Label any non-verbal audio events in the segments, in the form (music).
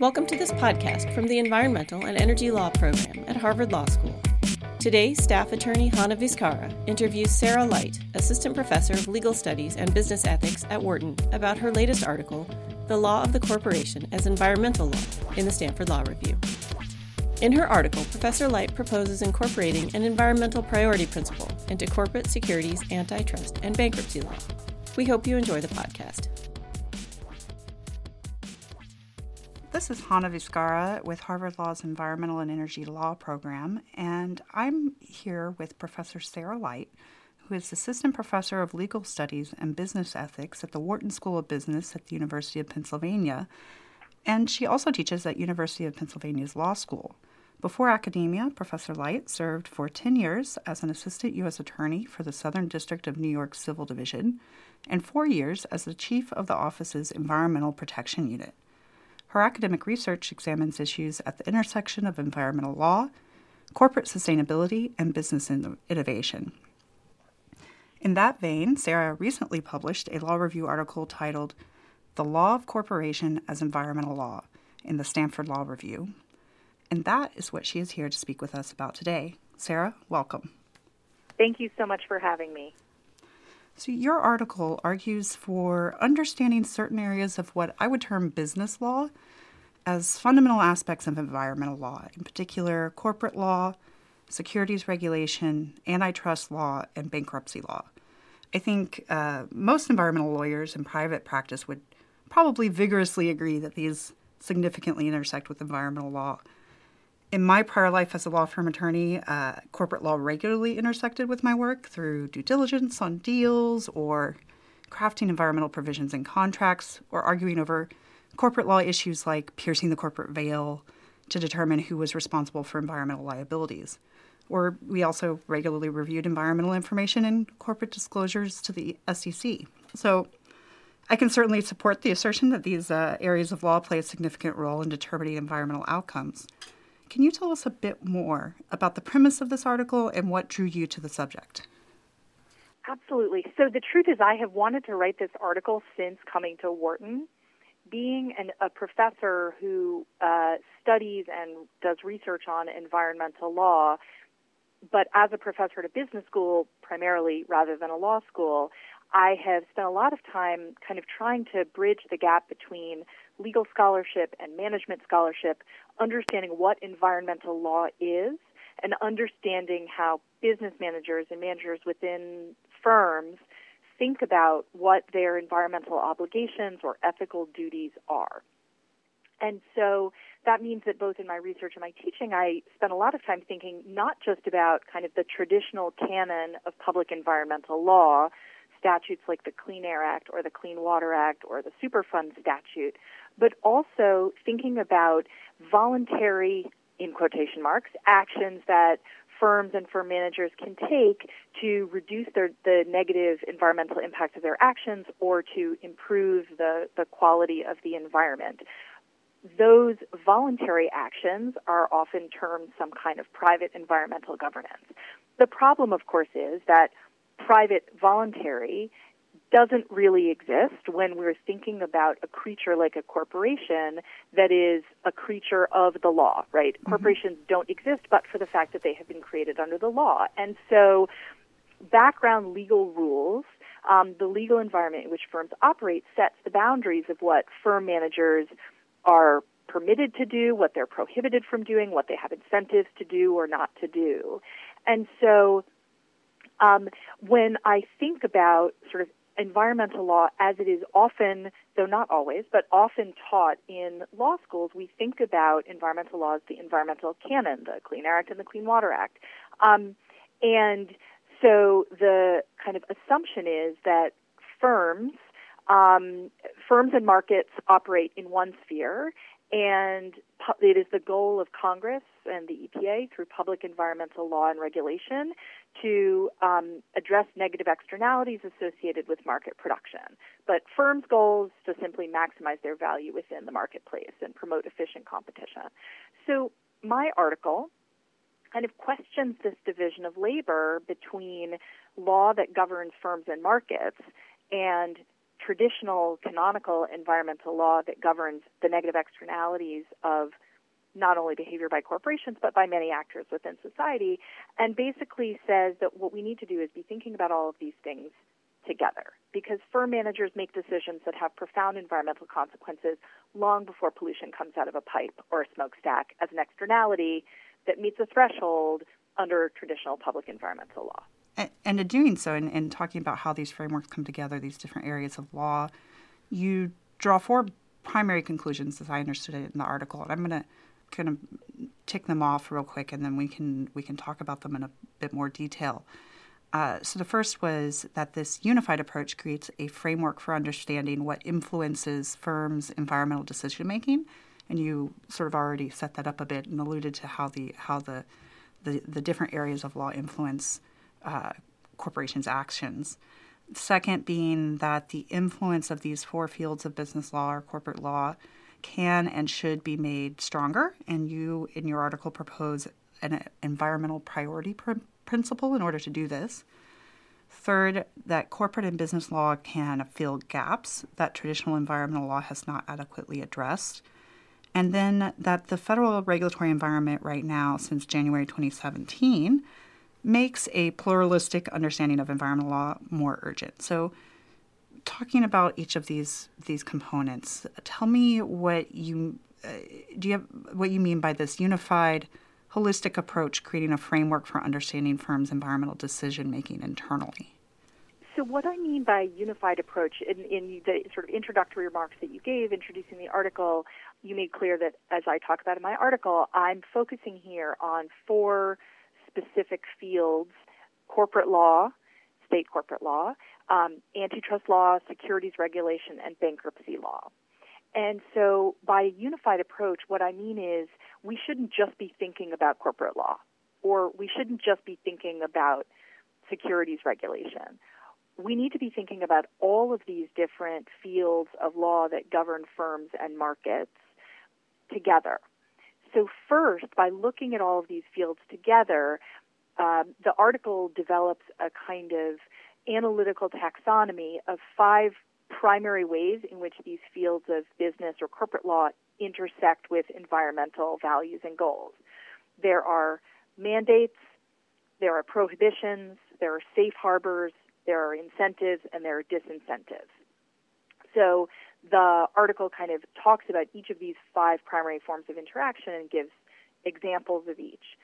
Welcome to this podcast from the Environmental and Energy Law program at Harvard Law School. Today, staff attorney Hannah Vizcarra interviews Sarah Light, assistant professor of legal studies and business ethics at Wharton, about her latest article, The Law of the Corporation as Environmental Law, in the Stanford Law Review. In her article, Professor Light proposes incorporating an environmental priority principle into corporate securities, antitrust, and bankruptcy law. We hope you enjoy the podcast. This is Hannah Vizcarra with Harvard Law's Environmental and Energy Law program, and I'm here with Professor Sarah Light, who is Assistant Professor of Legal Studies and Business Ethics at the Wharton School of Business at the University of Pennsylvania, and she also teaches at University of Pennsylvania's Law School. Before academia, Professor Light served for 10 years as an Assistant U.S. Attorney for the Southern District of New York Civil Division and four years as the Chief of the office's Environmental Protection Unit. Her academic research examines issues at the intersection of environmental law, corporate sustainability, and business innovation. In that vein, Sarah recently published a law review article titled The Law of Corporation as Environmental Law in the Stanford Law Review. And that is what she is here to speak with us about today. Sarah, welcome. Thank you so much for having me. So, your article argues for understanding certain areas of what I would term business law as fundamental aspects of environmental law, in particular corporate law, securities regulation, antitrust law, and bankruptcy law. I think uh, most environmental lawyers in private practice would probably vigorously agree that these significantly intersect with environmental law. In my prior life as a law firm attorney, uh, corporate law regularly intersected with my work through due diligence on deals or crafting environmental provisions in contracts or arguing over corporate law issues like piercing the corporate veil to determine who was responsible for environmental liabilities. Or we also regularly reviewed environmental information and corporate disclosures to the SEC. So I can certainly support the assertion that these uh, areas of law play a significant role in determining environmental outcomes. Can you tell us a bit more about the premise of this article and what drew you to the subject? Absolutely. So, the truth is, I have wanted to write this article since coming to Wharton being an, a professor who uh, studies and does research on environmental law, but as a professor at a business school primarily rather than a law school, I have spent a lot of time kind of trying to bridge the gap between legal scholarship and management scholarship, understanding what environmental law is, and understanding how business managers and managers within firms think about what their environmental obligations or ethical duties are. And so that means that both in my research and my teaching, I spend a lot of time thinking not just about kind of the traditional canon of public environmental law, statutes like the Clean Air Act or the Clean Water Act or the Superfund statute, but also thinking about voluntary, in quotation marks, actions that firms and firm managers can take to reduce their, the negative environmental impact of their actions or to improve the, the quality of the environment. Those voluntary actions are often termed some kind of private environmental governance. The problem, of course, is that private voluntary doesn't really exist when we're thinking about a creature like a corporation that is a creature of the law, right? Mm-hmm. Corporations don't exist but for the fact that they have been created under the law. And so, background legal rules, um, the legal environment in which firms operate sets the boundaries of what firm managers are permitted to do, what they're prohibited from doing, what they have incentives to do or not to do. And so, um, when I think about sort of environmental law as it is often, though not always, but often taught in law schools, we think about environmental law as the environmental canon, the Clean Air Act and the Clean Water Act. Um, and so the kind of assumption is that firms, um, firms and markets operate in one sphere, and it is the goal of Congress and the EPA through public environmental law and regulation to um, address negative externalities associated with market production. But firms' goals to simply maximize their value within the marketplace and promote efficient competition. So my article kind of questions this division of labor between law that governs firms and markets and traditional canonical environmental law that governs the negative externalities of not only behavior by corporations, but by many actors within society, and basically says that what we need to do is be thinking about all of these things together because firm managers make decisions that have profound environmental consequences long before pollution comes out of a pipe or a smokestack as an externality that meets a threshold under traditional public environmental law. And, in doing so, and, and talking about how these frameworks come together, these different areas of law, you draw four primary conclusions as I understood it in the article. And I'm going to kind of tick them off real quick, and then we can we can talk about them in a bit more detail. Uh, so the first was that this unified approach creates a framework for understanding what influences firms' environmental decision making, and you sort of already set that up a bit and alluded to how the how the the, the different areas of law influence uh, corporations' actions. Second, being that the influence of these four fields of business law or corporate law can and should be made stronger. And you, in your article, propose an uh, environmental priority pr- principle in order to do this. Third, that corporate and business law can fill gaps that traditional environmental law has not adequately addressed. And then that the federal regulatory environment right now, since January 2017, makes a pluralistic understanding of environmental law more urgent. So, talking about each of these these components, tell me what you uh, do. You have what you mean by this unified, holistic approach, creating a framework for understanding firms' environmental decision making internally. So, what I mean by unified approach, in, in the sort of introductory remarks that you gave, introducing the article, you made clear that, as I talk about in my article, I'm focusing here on four specific fields corporate law, state corporate law, um, antitrust law, securities regulation, and bankruptcy law. And so, by a unified approach, what I mean is we shouldn't just be thinking about corporate law, or we shouldn't just be thinking about securities regulation. We need to be thinking about all of these different fields of law that govern firms and markets together. So, first, by looking at all of these fields together, um, the article develops a kind of analytical taxonomy of five primary ways in which these fields of business or corporate law intersect with environmental values and goals. There are mandates, there are prohibitions, there are safe harbors, there are incentives, and there are disincentives. So the article kind of talks about each of these five primary forms of interaction and gives examples of each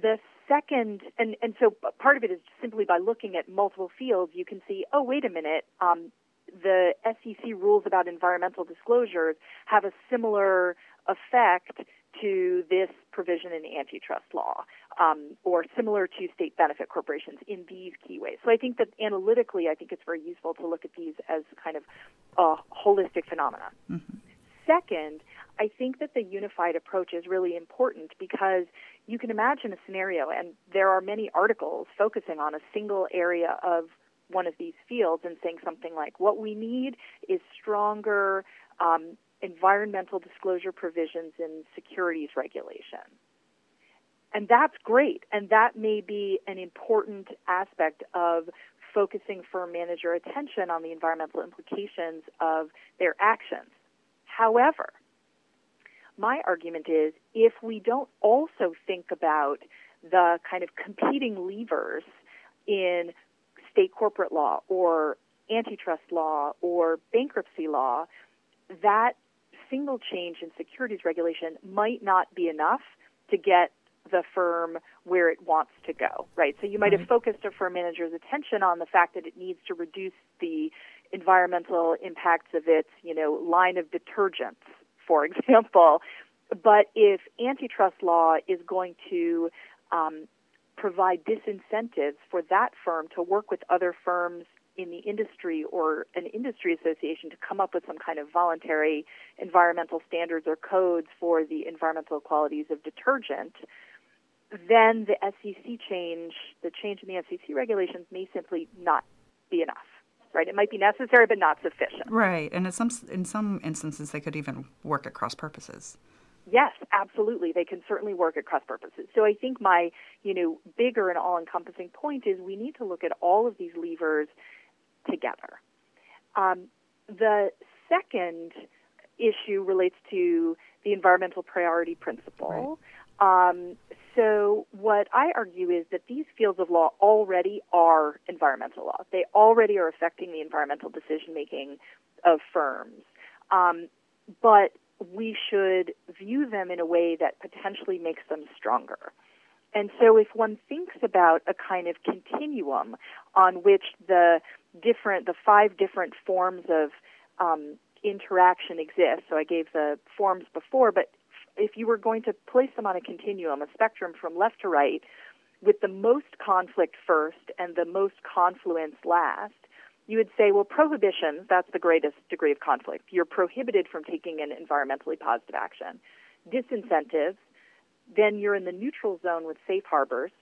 the second, and, and so part of it is simply by looking at multiple fields, you can see, oh, wait a minute, um, the SEC rules about environmental disclosures have a similar effect to this provision in antitrust law, um, or similar to state benefit corporations in these key ways. So I think that analytically, I think it's very useful to look at these as kind of a holistic phenomenon. Mm-hmm. Second, I think that the unified approach is really important because you can imagine a scenario, and there are many articles focusing on a single area of one of these fields and saying something like, what we need is stronger um, environmental disclosure provisions in securities regulation. And that's great, and that may be an important aspect of focusing firm manager attention on the environmental implications of their actions. However, my argument is if we don't also think about the kind of competing levers in state corporate law or antitrust law or bankruptcy law, that single change in securities regulation might not be enough to get the firm where it wants to go, right? So you might have mm-hmm. focused a firm manager's attention on the fact that it needs to reduce the environmental impacts of its, you know, line of detergents, for (laughs) example. But if antitrust law is going to um, provide disincentives for that firm to work with other firms in the industry or an industry association to come up with some kind of voluntary environmental standards or codes for the environmental qualities of detergent, then the SEC change, the change in the SEC regulations may simply not be enough right? It might be necessary, but not sufficient. Right, and in some in some instances, they could even work at cross purposes. Yes, absolutely. They can certainly work at cross purposes. So I think my, you know, bigger and all-encompassing point is we need to look at all of these levers together. Um, the second issue relates to the environmental priority principle. Right. Um, so, what I argue is that these fields of law already are environmental law. They already are affecting the environmental decision making of firms. Um, but we should view them in a way that potentially makes them stronger. And so, if one thinks about a kind of continuum on which the different, the five different forms of um, interaction exist, so I gave the forms before, but if you were going to place them on a continuum, a spectrum from left to right, with the most conflict first and the most confluence last, you would say, well, prohibitions, that's the greatest degree of conflict. You're prohibited from taking an environmentally positive action. Disincentives, then you're in the neutral zone with safe harbors.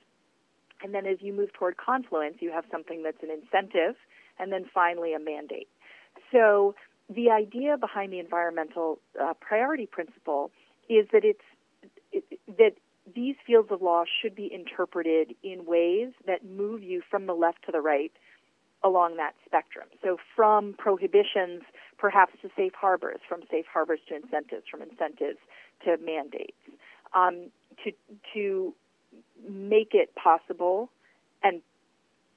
And then as you move toward confluence, you have something that's an incentive, and then finally a mandate. So the idea behind the environmental uh, priority principle is that it's it, that these fields of law should be interpreted in ways that move you from the left to the right along that spectrum. So from prohibitions perhaps to safe harbors, from safe harbors to incentives, from incentives to mandates, um, to to make it possible and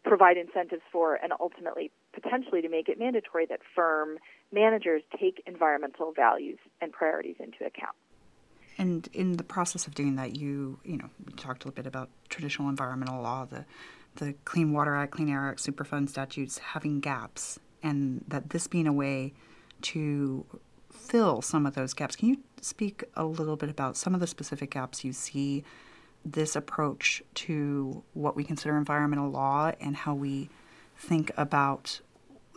provide incentives for and ultimately potentially to make it mandatory that firm managers take environmental values and priorities into account. And in the process of doing that, you you know we talked a little bit about traditional environmental law, the the Clean Water Act, Clean Air Act, Superfund statutes having gaps, and that this being a way to fill some of those gaps. Can you speak a little bit about some of the specific gaps you see this approach to what we consider environmental law and how we think about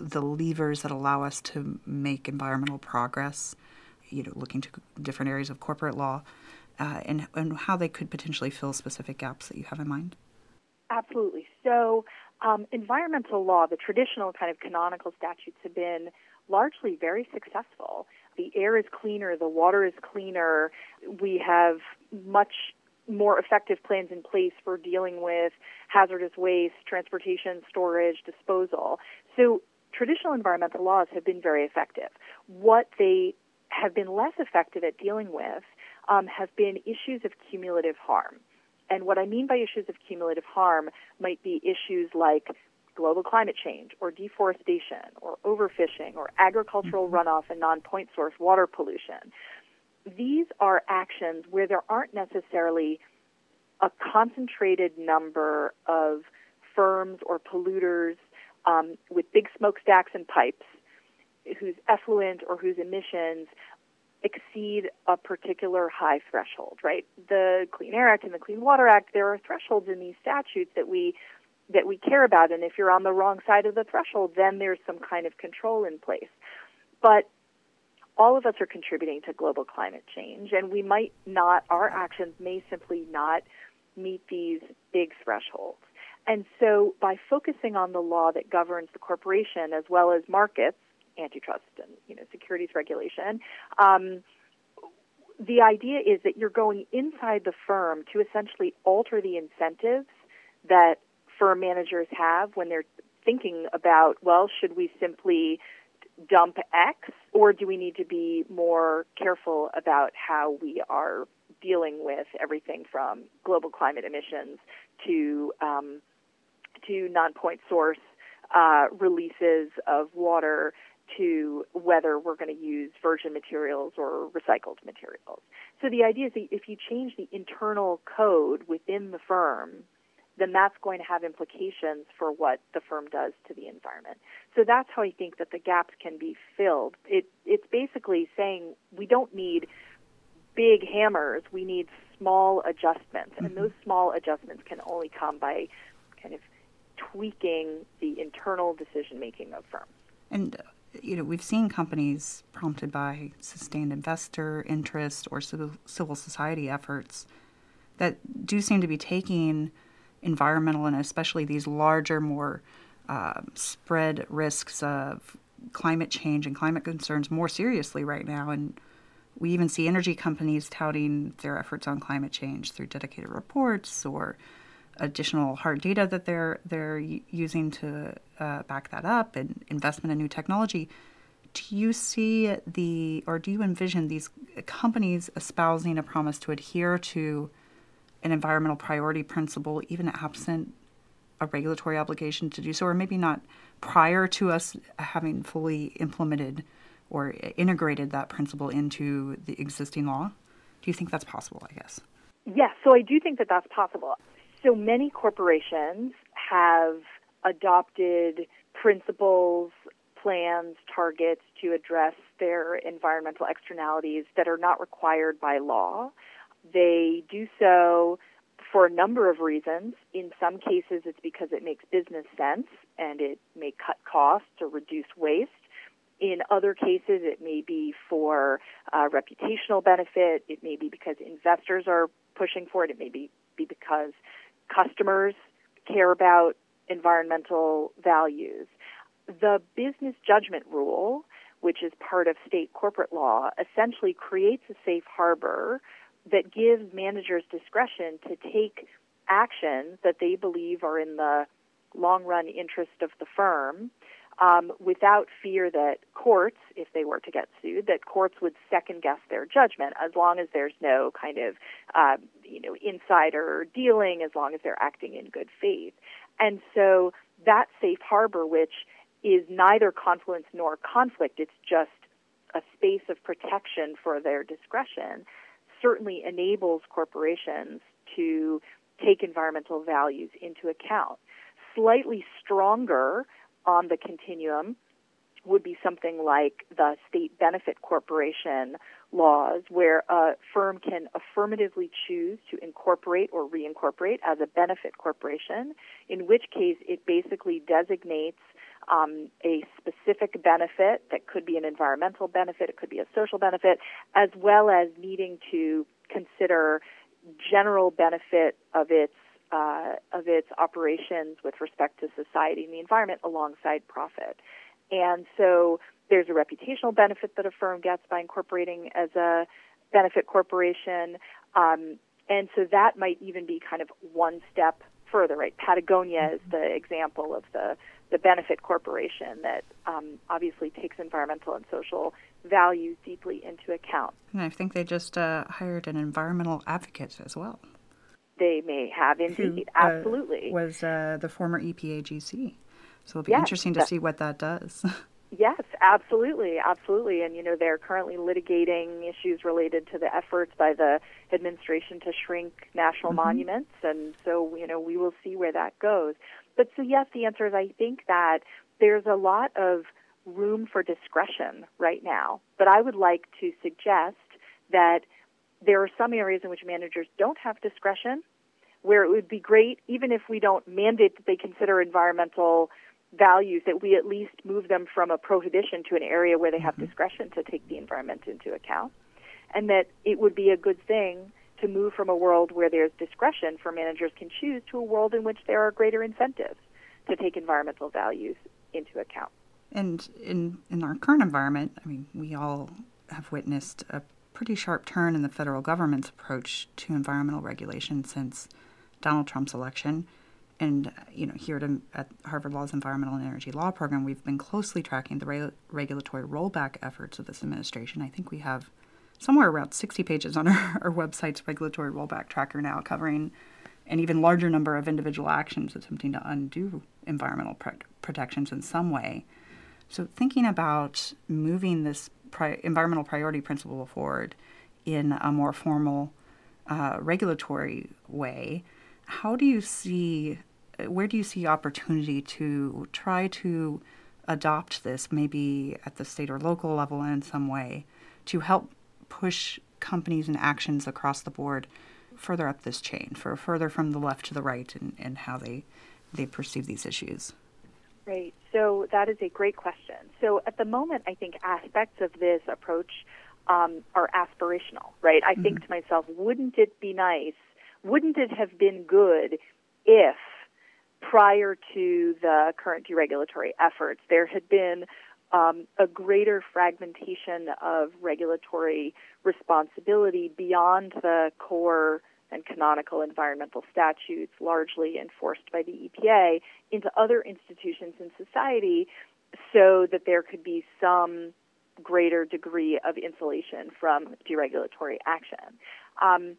the levers that allow us to make environmental progress, you know, looking to different areas of corporate law, uh, and, and how they could potentially fill specific gaps that you have in mind? Absolutely. So, um, environmental law, the traditional kind of canonical statutes, have been largely very successful. The air is cleaner, the water is cleaner. We have much more effective plans in place for dealing with hazardous waste, transportation, storage, disposal. So traditional environmental laws have been very effective. What they have been less effective at dealing with um, have been issues of cumulative harm. And what I mean by issues of cumulative harm might be issues like global climate change or deforestation or overfishing or agricultural mm-hmm. runoff and non point source water pollution. These are actions where there aren't necessarily a concentrated number of firms or polluters um, with big smokestacks and pipes whose effluent or whose emissions exceed a particular high threshold, right? The Clean Air Act and the Clean Water Act, there are thresholds in these statutes that we that we care about and if you're on the wrong side of the threshold, then there's some kind of control in place. But all of us are contributing to global climate change and we might not our actions may simply not meet these big thresholds. And so by focusing on the law that governs the corporation as well as markets, antitrust and you know securities regulation. Um, the idea is that you're going inside the firm to essentially alter the incentives that firm managers have when they're thinking about, well, should we simply dump X or do we need to be more careful about how we are dealing with everything from global climate emissions to um, to non-point source uh, releases of water to whether we're going to use virgin materials or recycled materials. So the idea is that if you change the internal code within the firm, then that's going to have implications for what the firm does to the environment. So that's how I think that the gaps can be filled. It, it's basically saying we don't need big hammers, we need small adjustments. Mm-hmm. And those small adjustments can only come by kind of tweaking the internal decision making of firms. And you know, we've seen companies prompted by sustained investor interest or civil, society efforts that do seem to be taking environmental and especially these larger, more uh, spread risks of climate change and climate concerns more seriously right now. And we even see energy companies touting their efforts on climate change through dedicated reports or additional hard data that they're they're using to uh, back that up and investment in new technology. do you see the, or do you envision these companies espousing a promise to adhere to an environmental priority principle, even absent a regulatory obligation to do so, or maybe not prior to us having fully implemented or integrated that principle into the existing law? Do you think that's possible, I guess? Yes, so I do think that that's possible. So many corporations have adopted principles, plans, targets to address their environmental externalities that are not required by law. They do so for a number of reasons. In some cases, it's because it makes business sense and it may cut costs or reduce waste. In other cases, it may be for uh, reputational benefit. It may be because investors are pushing for it. It may be, be because customers care about environmental values. The business judgment rule, which is part of state corporate law, essentially creates a safe harbor that gives managers discretion to take actions that they believe are in the long run interest of the firm um, without fear that courts, if they were to get sued, that courts would second guess their judgment as long as there's no kind of uh, you know insider dealing, as long as they're acting in good faith. And so that safe harbor, which is neither confluence nor conflict, it's just a space of protection for their discretion, certainly enables corporations to take environmental values into account. Slightly stronger on the continuum would be something like the state benefit corporation laws, where a firm can affirmatively choose to incorporate or reincorporate as a benefit corporation, in which case it basically designates um, a specific benefit that could be an environmental benefit, it could be a social benefit, as well as needing to consider general benefit of its uh, of its operations with respect to society and the environment alongside profit. And so there's a reputational benefit that a firm gets by incorporating as a benefit corporation. Um, and so that might even be kind of one step further, right? Patagonia is the example of the the benefit corporation that um, obviously takes environmental and social values deeply into account. And I think they just uh, hired an environmental advocate as well. They may have indeed, Who, uh, absolutely. Was uh, the former EPA GC. So it'll be yes, interesting to see what that does. (laughs) Yes, absolutely, absolutely. And you know, they're currently litigating issues related to the efforts by the administration to shrink national mm-hmm. monuments, and so you know, we will see where that goes. But so, yes, the answer is I think that there's a lot of room for discretion right now. But I would like to suggest that there are some areas in which managers don't have discretion, where it would be great, even if we don't mandate that they consider environmental values, that we at least move them from a prohibition to an area where they have mm-hmm. discretion to take the environment into account. And that it would be a good thing to move from a world where there's discretion for managers can choose to a world in which there are greater incentives to take environmental values into account. And in in our current environment, I mean, we all have witnessed a pretty sharp turn in the federal government's approach to environmental regulation since Donald Trump's election. And you know, here at, um, at Harvard Law's Environmental and Energy Law program, we've been closely tracking the re- regulatory rollback efforts of this administration. I think we have somewhere around 60 pages on (laughs) our, our website's regulatory rollback tracker now, covering an even larger number of individual actions attempting to undo environmental protections in some way. So, thinking about moving this pri- environmental priority principle forward in a more formal uh, regulatory way, how do you see, where do you see opportunity to try to adopt this, maybe at the state or local level in some way, to help push companies and actions across the board further up this chain, for further from the left to the right, and, and how they they perceive these issues. Right. So that is a great question. So at the moment, I think aspects of this approach um, are aspirational. Right. I mm-hmm. think to myself, wouldn't it be nice? Wouldn't it have been good if prior to the current deregulatory efforts, there had been um, a greater fragmentation of regulatory responsibility beyond the core and canonical environmental statutes, largely enforced by the EPA, into other institutions in society so that there could be some greater degree of insulation from deregulatory action. Um,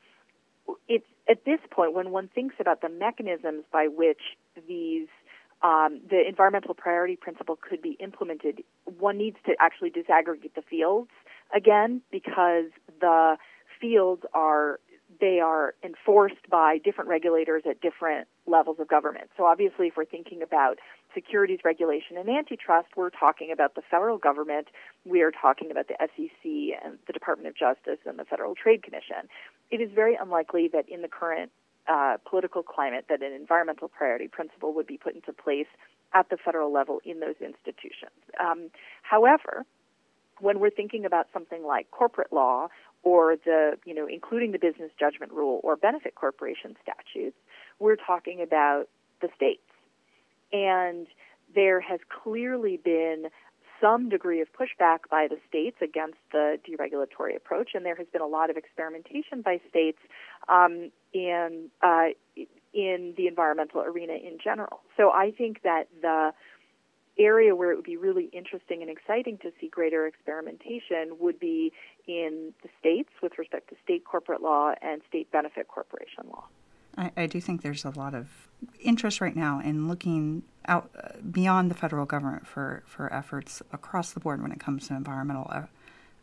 it's at this point when one thinks about the mechanisms by which these um, the environmental priority principle could be implemented, one needs to actually disaggregate the fields again because the fields are they are enforced by different regulators at different levels of government. So obviously, if we're thinking about securities regulation and antitrust, we're talking about the federal government. We are talking about the SEC and the Department of Justice and the Federal Trade Commission. It is very unlikely that in the current uh, political climate that an environmental priority principle would be put into place at the federal level in those institutions. Um, however, when we're thinking about something like corporate law or the, you know, including the business judgment rule or benefit corporation statutes, we're talking about the states. And there has clearly been some degree of pushback by the states against the deregulatory approach, and there has been a lot of experimentation by states um, in uh, in the environmental arena in general. So I think that the area where it would be really interesting and exciting to see greater experimentation would be in the states with respect to state corporate law and state benefit corporation law. I, I do think there's a lot of interest right now in looking out uh, beyond the federal government for, for efforts across the board when it comes to environmental uh,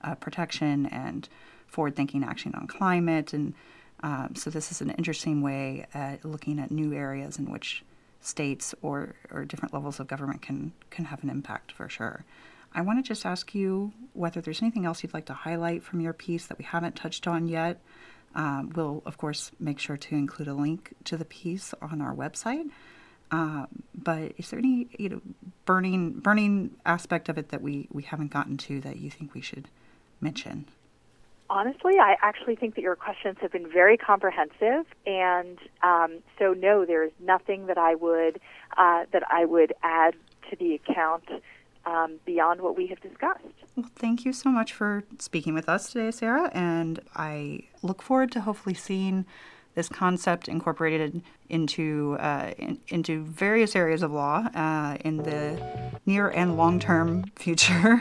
uh, protection and forward thinking action on climate. And um, so, this is an interesting way at looking at new areas in which states or, or different levels of government can, can have an impact for sure. I want to just ask you whether there's anything else you'd like to highlight from your piece that we haven't touched on yet. Um, we'll, of course, make sure to include a link to the piece on our website. Uh, but is there any you know burning burning aspect of it that we, we haven't gotten to that you think we should mention? Honestly, I actually think that your questions have been very comprehensive, and um, so no, there is nothing that I would uh, that I would add to the account um, beyond what we have discussed. Well, thank you so much for speaking with us today, Sarah, and I look forward to hopefully seeing this concept incorporated into uh, in, into various areas of law uh, in the near and long term (laughs) future,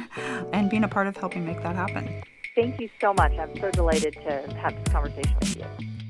and being a part of helping make that happen. Thank you so much. I'm so delighted to have this conversation with you.